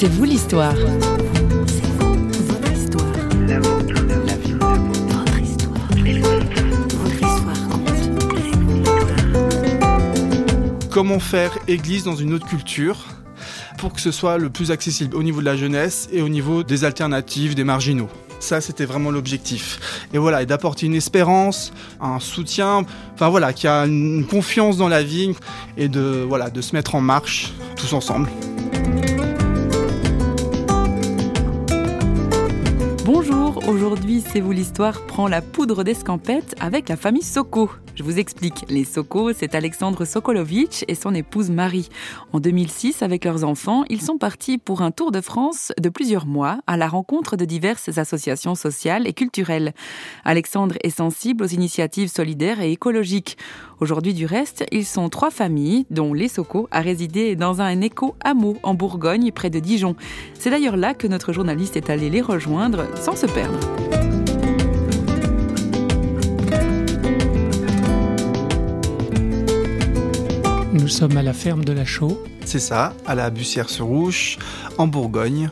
C'est vous l'histoire. Comment faire église dans une autre culture pour que ce soit le plus accessible au niveau de la jeunesse et au niveau des alternatives, des marginaux? Ça, c'était vraiment l'objectif. Et voilà, et d'apporter une espérance, un soutien, enfin voilà, qui a une confiance dans la vie et de, voilà, de se mettre en marche tous ensemble. Aujourd'hui C'est vous l'histoire prend la poudre d'escampette avec la famille Soko. Je vous explique, les Soko, c'est Alexandre Sokolovic et son épouse Marie. En 2006, avec leurs enfants, ils sont partis pour un tour de France de plusieurs mois à la rencontre de diverses associations sociales et culturelles. Alexandre est sensible aux initiatives solidaires et écologiques. Aujourd'hui, du reste, ils sont trois familles, dont les Soko a résidé dans un éco-hameau en Bourgogne, près de Dijon. C'est d'ailleurs là que notre journaliste est allé les rejoindre sans se perdre. Nous sommes à la ferme de la Chaux. C'est ça, à la Bussière-sur-Ouche, en Bourgogne.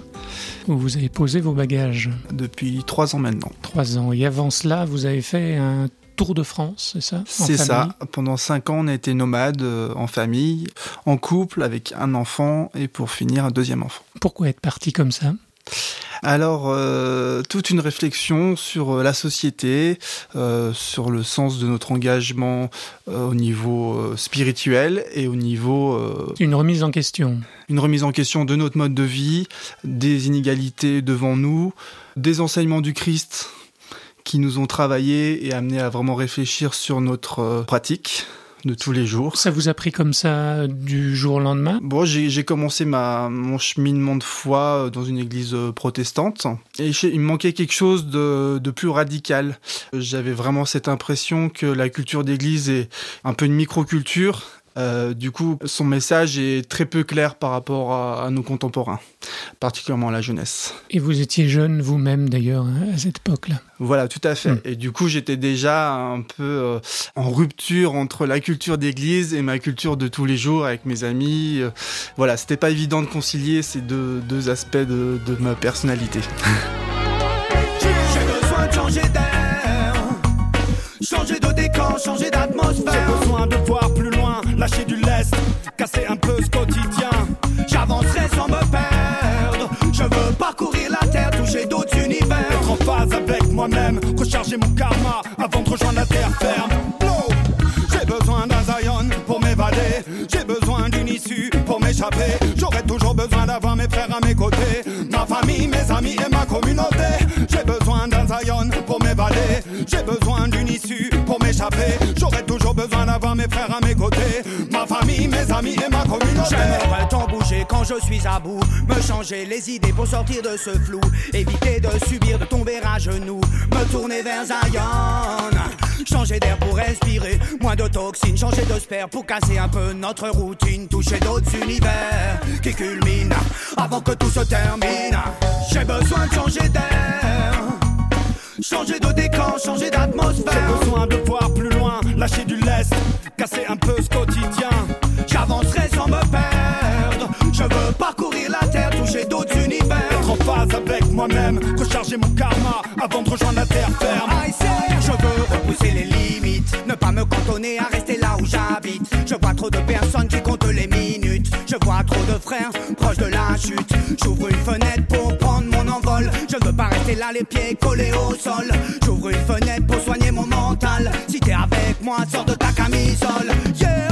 Où vous avez posé vos bagages Depuis trois ans maintenant. Trois ans. Et avant cela, vous avez fait un Tour de France, c'est ça? C'est ça. Pendant cinq ans, on a été nomade euh, en famille, en couple, avec un enfant et pour finir, un deuxième enfant. Pourquoi être parti comme ça? Alors, euh, toute une réflexion sur euh, la société, euh, sur le sens de notre engagement au niveau spirituel et au niveau... une remise en question. Une remise en question de notre mode de vie, des inégalités devant nous, des enseignements du Christ qui nous ont travaillé et amené à vraiment réfléchir sur notre pratique de tous les jours. Ça vous a pris comme ça du jour au lendemain? Bon, j'ai commencé ma, mon cheminement de foi dans une église euh, protestante et il me manquait quelque chose de, de plus radical. J'avais vraiment cette impression que la culture d'église est un peu une microculture euh, du coup, son message est très peu clair par rapport à, nos contemporains, particulièrement à la jeunesse. Et vous étiez jeune vous-même d'ailleurs hein, à cette époque-là. Voilà, tout à fait. Hmm. Et du coup, j'étais déjà un peu euh, en rupture entre la culture d'église et ma culture de tous les jours avec mes amis. Euh, voilà, c'était pas évident de concilier ces deux, deux aspects de, de ma personnalité. J'ai besoin de changer d'air, changer de décor, changer d'atmosphère. J'ai besoin de voir du lest, casser un peu ce quotidien. J'avancerai sans me perdre. Je veux parcourir la terre, toucher d'autres univers. Être en phase avec moi-même, recharger mon karma avant de rejoindre la terre ferme. J'ai besoin d'un Zion pour m'évader. J'ai besoin d'une issue pour m'échapper. J'aurai toujours besoin d'avoir mes frères à mes côtés. Ma famille, mes amis et ma communauté. J'ai besoin d'un Zion pour m'évader. J'ai besoin d'une issue pour m'échapper. J'aurai mes frères à mes côtés. Ma famille, mes amis et ma communauté. J'aimerais tant bouger quand je suis à bout. Me changer les idées pour sortir de ce flou. Éviter de subir, de tomber à genoux. Me tourner vers Zion. Changer d'air pour respirer. Moins de toxines. Changer de sphère pour casser un peu notre routine. Toucher d'autres univers qui culminent avant que tout se termine. J'ai besoin de changer d'air. Changer de décor, changer d'atmosphère. J'ai besoin de voir plus loin, lâcher du lest, casser un peu ce quotidien. J'avancerai sans me perdre. Je veux parcourir la terre, toucher d'autres univers. Être en phase avec moi-même, recharger mon karma avant de rejoindre la terre ferme. Je veux repousser les limites, ne pas me cantonner à rester là où j'habite. Je vois trop de personnes qui comptent trop de frères proches de la chute. J'ouvre une fenêtre pour prendre mon envol. Je veux pas rester là les pieds collés au sol. J'ouvre une fenêtre pour soigner mon mental. Si t'es avec moi, sors de ta camisole. Yeah.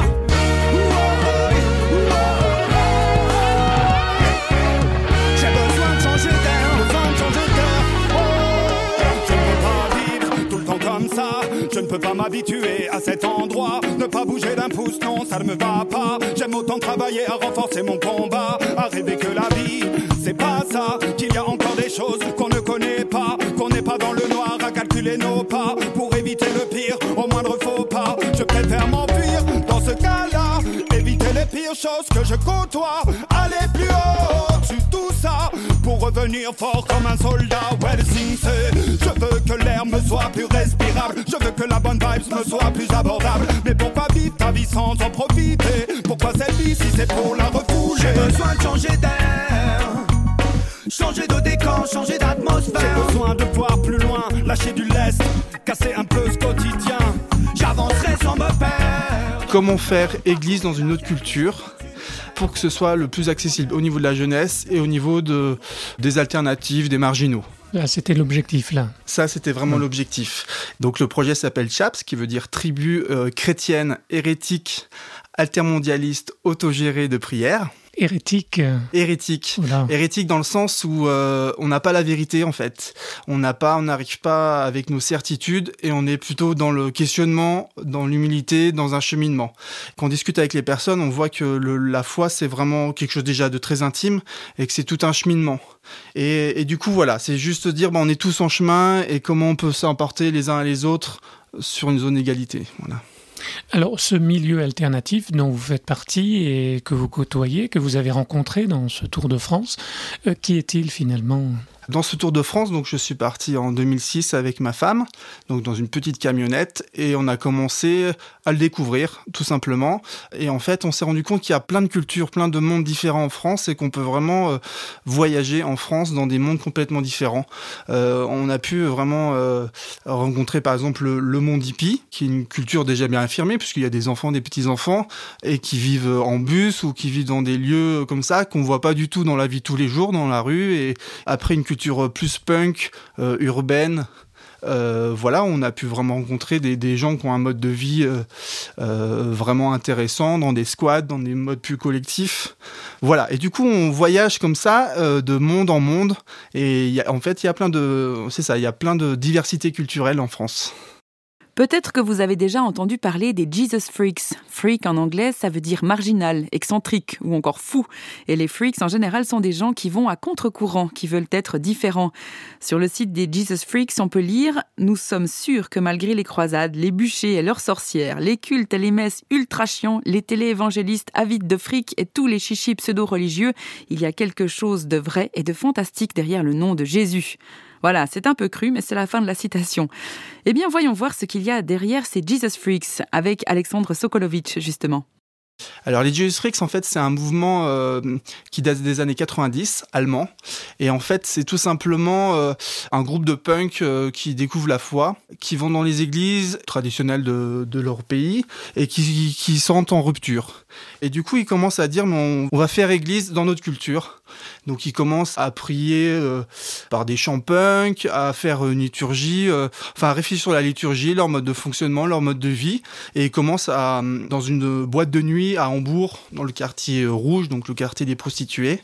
Je ne peux pas m'habituer à cet endroit. Ne pas bouger d'un pouce, non, ça ne me va pas. Autant travailler à renforcer mon combat. À rêver que la vie, c'est pas ça. Qu'il y a encore des choses qu'on ne connaît pas. Qu'on n'est pas dans le noir à calculer nos pas. Pour éviter le pire, au moindre faux pas. Je préfère m'enfuir dans ce cas-là. Éviter les pires choses que je côtoie. Aller plus haut. Pour revenir fort comme un soldat. Ouais, c'est Je veux que l'air me soit plus respirable. Je veux que la bonne vibes me soit plus abordable. Mais pourquoi vivre ta vie sans en profiter? Pourquoi cette vie si c'est pour la refouler? J'ai besoin de changer d'air camps, changer d'atmosphère. J'ai besoin de voir plus loin, lâcher du lest, casser un peu ce quotidien. J'avancerai sans me perdre. Comment faire église dans une autre culture? Pour que ce soit le plus accessible au niveau de la jeunesse et au niveau de, des alternatives, des marginaux. Ah, c'était l'objectif là. Ça, c'était vraiment l'objectif. Donc le projet s'appelle CHAPS, qui veut dire tribu euh, chrétienne, hérétique, altermondialiste, autogérée de prière hérétique. Hérétique. Hérétique dans le sens où euh, on n'a pas la vérité en fait. On n'a pas, on n'arrive pas avec nos certitudes et on est plutôt dans le questionnement, dans l'humilité, dans un cheminement. Quand on discute avec les personnes, on voit que la foi c'est vraiment quelque chose déjà de très intime et que c'est tout un cheminement. Et, du coup voilà, c'est juste dire bah, on est tous en chemin et comment on peut s'emporter les uns et les autres sur une zone d'égalité. Voilà. Alors, ce milieu alternatif dont vous faites partie et que vous côtoyez, que vous avez rencontré dans ce Tour de France, euh, qui est-il finalement? Dans ce Tour de France, donc je suis parti en 2006 avec ma femme, donc dans une petite camionnette, et on a commencé à le découvrir, tout simplement. Et en fait, on s'est rendu compte qu'il y a plein de cultures, plein de mondes différents en France, et qu'on peut vraiment euh, voyager en France dans des mondes complètement différents. Euh, on a pu vraiment euh, rencontrer, par exemple, le, monde hippie, qui est une culture déjà bien affirmée, puisqu'il y a des enfants, des petits enfants, et qui vivent en bus ou qui vivent dans des lieux comme ça qu'on voit pas du tout dans la vie tous les jours, dans la rue. Et après une culture plus punk, euh, urbaine. Euh, voilà, on a pu vraiment rencontrer des, gens qui ont un mode de vie euh, vraiment intéressant dans des squats, dans des modes plus collectifs. Voilà, et du coup, on voyage comme ça de monde en monde. Et en fait, il y a plein de, c'est ça, il y a plein de diversité culturelle en France. Peut-être que vous avez déjà entendu parler des Jesus Freaks. Freak en anglais, ça veut dire marginal, excentrique ou encore fou. Et les freaks en général sont des gens qui vont à contre-courant, qui veulent être différents. Sur le site des Jesus Freaks, on peut lire Nous sommes sûrs que malgré les croisades, les bûchers et leurs sorcières, les cultes et les messes ultra chiants, les télé-évangélistes avides de fric et tous les chichis pseudo-religieux, il y a quelque chose de vrai et de fantastique derrière le nom de Jésus. Voilà, c'est un peu cru, mais c'est la fin de la citation. Eh bien, voyons voir ce qu'il y a derrière ces Jesus Freaks avec Alexandre Sokolovitch, justement. Alors les Jesus Freaks, en fait, c'est un mouvement euh, qui date des années 90, allemand. Et en fait, c'est tout simplement euh, un groupe de punk euh, qui découvrent la foi, qui vont dans les églises traditionnelles de, leur pays et qui, qui sentent en rupture. Et du coup, ils commencent à dire, on va faire église dans notre culture. Donc ils commencent à prier par des chants punk, à faire une liturgie, enfin à réfléchir sur la liturgie, leur mode de fonctionnement, leur mode de vie. Et ils commencent à, dans une boîte de nuit, à Hambourg, dans le quartier rouge, donc le quartier des prostituées.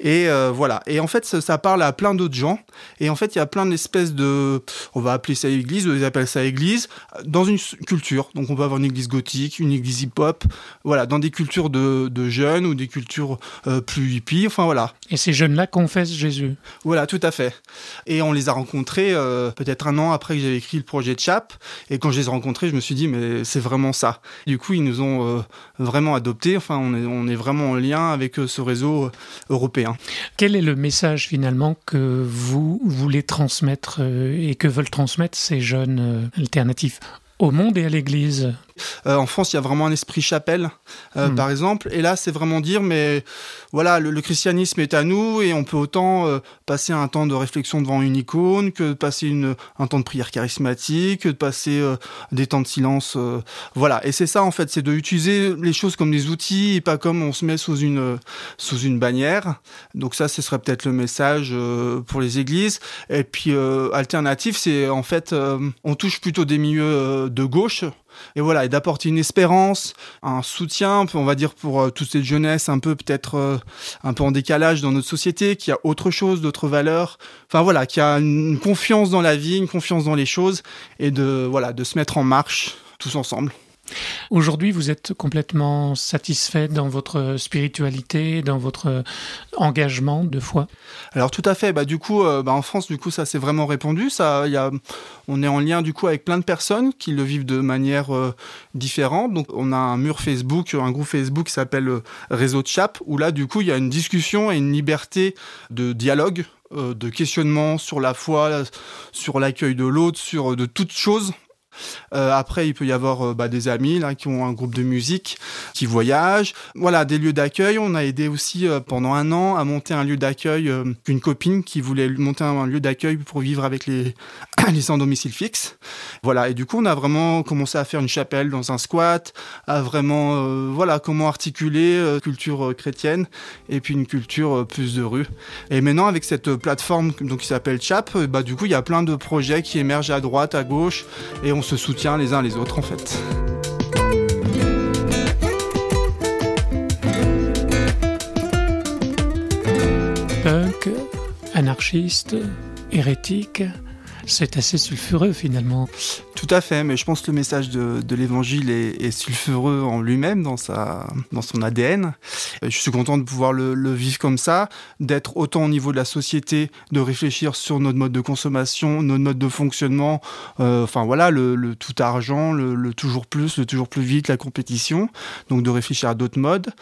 Et euh, voilà. Et en fait, ça, parle à plein d'autres gens. Et en fait, il y a plein d'espèces de, on va appeler ça église, ils appellent ça église, dans une culture. Donc, on peut avoir une église gothique, une église hip-hop, voilà, dans des cultures de, jeunes ou des cultures euh, plus hippies. Enfin voilà. Et ces jeunes-là confessent Jésus. Voilà, tout à fait. Et on les a rencontrés euh, peut-être un an après que j'avais écrit le projet de Chap. Et quand je les ai rencontrés, je me suis dit, mais c'est vraiment ça. Du coup, ils nous ont vraiment adopté. Enfin, on est, on est vraiment en lien avec euh, ce réseau euh, européen. Quel est le message finalement que vous voulez transmettre euh, et que veulent transmettre ces jeunes alternatifs au monde et à l'Église? Euh, en France, il y a vraiment un esprit chapelle, euh, hmm. par exemple. Et là, c'est vraiment dire, mais voilà, le, christianisme est à nous et on peut autant euh, passer un temps de réflexion devant une icône que de passer une, un temps de prière charismatique, que de passer des temps de silence. voilà. Et c'est ça, en fait, c'est de utiliser les choses comme des outils et pas comme on se met sous une, sous une bannière. Donc ça, ce serait peut-être le message pour les églises. Et puis, alternatif, c'est en fait, on touche plutôt des milieux de gauche et voilà, et d'apporter une espérance, un soutien, on va dire pour euh, toute cette jeunesse un peu peut-être euh, un peu en décalage dans notre société, qui a autre chose, d'autres valeurs, enfin voilà, qui a une confiance dans la vie, une confiance dans les choses, et de voilà, de se mettre en marche tous ensemble. Aujourd'hui, vous êtes complètement satisfait dans votre spiritualité, dans votre engagement de foi? Alors tout à fait. Bah, du coup, euh, bah, en France, du coup, ça s'est vraiment répandu. Ça, y a, on est en lien du coup avec plein de personnes qui le vivent de manière euh, différente. Donc, on a un mur Facebook, un groupe Facebook qui s'appelle euh, Réseau de Chap, où là, du coup, il y a une discussion et une liberté de dialogue de questionnement sur la foi, sur l'accueil de l'autre, sur de toutes choses Euh, après, il peut y avoir bah, des amis là qui ont un groupe de musique, qui voyagent. Voilà, des lieux d'accueil. On a aidé aussi pendant un an à monter un lieu d'accueil. une copine qui voulait monter un, lieu d'accueil pour vivre avec les les sans domicile fixe. Voilà, et du coup, on a vraiment commencé à faire une chapelle dans un squat, à vraiment voilà comment articuler culture chrétienne et puis une culture plus de rue. Et maintenant, avec cette plateforme donc, qui s'appelle Chap, bah, du coup, il y a plein de projets qui émergent à droite, à gauche, et on se soutient les uns les autres, en fait. Punk, anarchiste, hérétique, c'est assez sulfureux finalement. Tout à fait, mais je pense que le message de, l'évangile est, sulfureux en lui-même, dans, dans son ADN. Je suis content de pouvoir le, vivre comme ça, d'être autant au niveau de la société, de réfléchir sur notre mode de consommation, notre mode de fonctionnement, euh, enfin voilà, le, tout argent, le, toujours plus, le toujours plus vite, la compétition, donc de réfléchir à d'autres modes.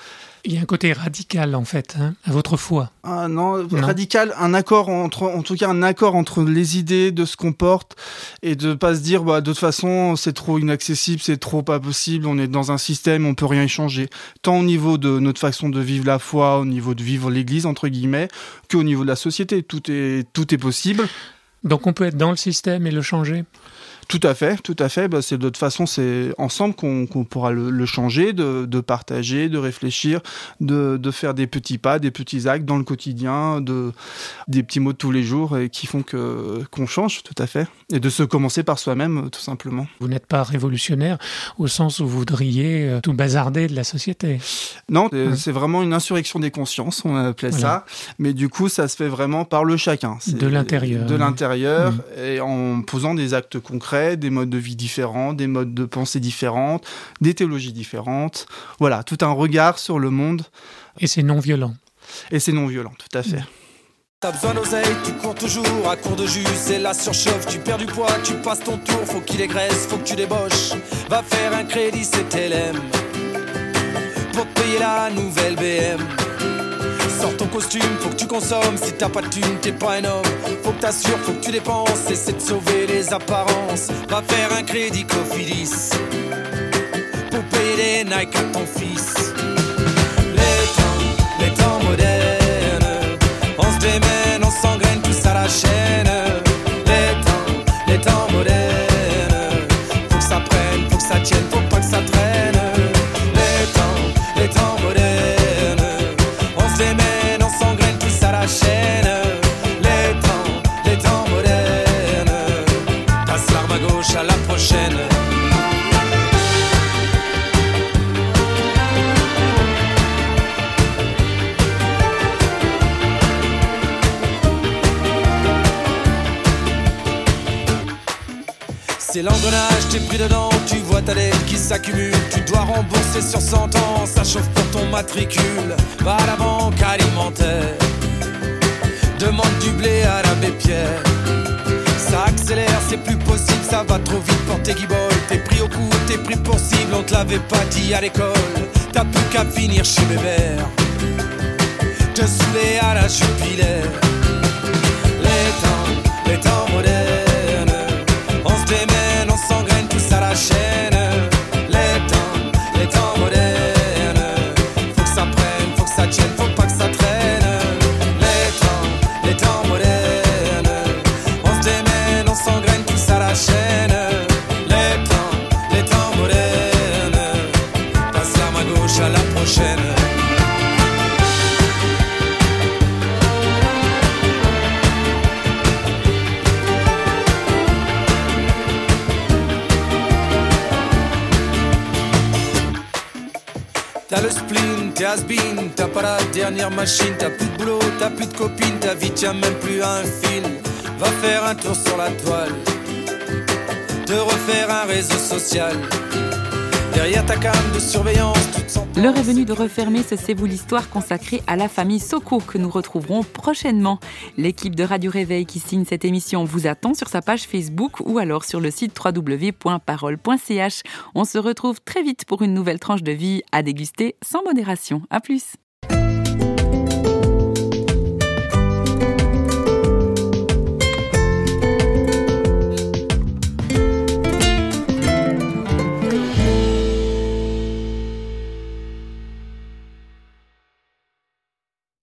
Il y a un côté radical en fait, hein, à votre foi. Ah non, radical, un accord entre, en tout cas un accord entre les idées de ce qu'on porte et de pas se dire bah de toute façon c'est trop inaccessible, c'est trop pas possible, on est dans un système, on peut rien y changer. Tant au niveau de notre façon de vivre la foi, au niveau de vivre l'Église entre guillemets, qu'au niveau de la société, tout est tout est possible. Donc on peut être dans le système et le changer? Tout à fait, tout à fait. Bah, c'est de toute façon, c'est ensemble qu'on pourra le, changer, de, partager, de réfléchir, de, faire des petits pas, des petits actes dans le quotidien, de des petits mots de tous les jours et qui font que qu'on change, tout à fait, et de se commencer par soi-même, tout simplement. Vous n'êtes pas révolutionnaire au sens où vous voudriez euh, tout bazarder de la société. Non, c'est vraiment une insurrection des consciences, on appelait ça. Mais du coup, ça se fait vraiment par le chacun. De l'intérieur. De l'intérieur, mmh. et en posant des actes concrets des modes de vie différents, des modes de pensée différentes, des théologies différentes. Voilà, tout un regard sur le monde. Et c'est non violent. Et c'est non violent, tout à fait. T'as besoin d'oseille, tu cours toujours à court de jus, c'est la surchauffe, tu perds du poids, tu passes ton tour, faut qu'il égraisse, faut que tu débauches. Va faire un crédit, c'est LM pour payer la nouvelle BM. Sors ton costume, faut que tu consommes. Si t'as pas de thune, t'es pas un homme. Faut que t'assures, faut que tu dépenses. Essaie de sauver les apparences. Va faire un crédit Cofidis pour payer les Nike à ton fils. C'est l'engrenage, t'es pris dedans, tu vois ta dette qui s'accumule, tu dois rembourser sur 100 ans, ça chauffe pour ton matricule, va à la banque alimentaire demande du blé à l'abbé Pierre. Ça accélère, c'est plus possible, ça va trop vite pour tes guibolles. T'es pris au coup, t'es pris pour cible, on te l'avait pas dit à l'école. T'as plus qu'à finir chez Bébert. Te saouler à la jupilaire. Le spleen, t'es has t'as pas la dernière machine, t'as plus de boulot, t'as plus de copine, ta vie tient même plus à un film. Va faire un tour sur la toile, te refaire un réseau social. Derrière ta cam de surveillance, L'heure est venue de refermer ce C'est vous l'histoire consacrée à la famille Soko que nous retrouverons prochainement. L'équipe de Radio Réveil qui signe cette émission vous attend sur sa page Facebook ou alors sur le site www.parole.ch. On se retrouve très vite pour une nouvelle tranche de vie à déguster sans modération. À plus.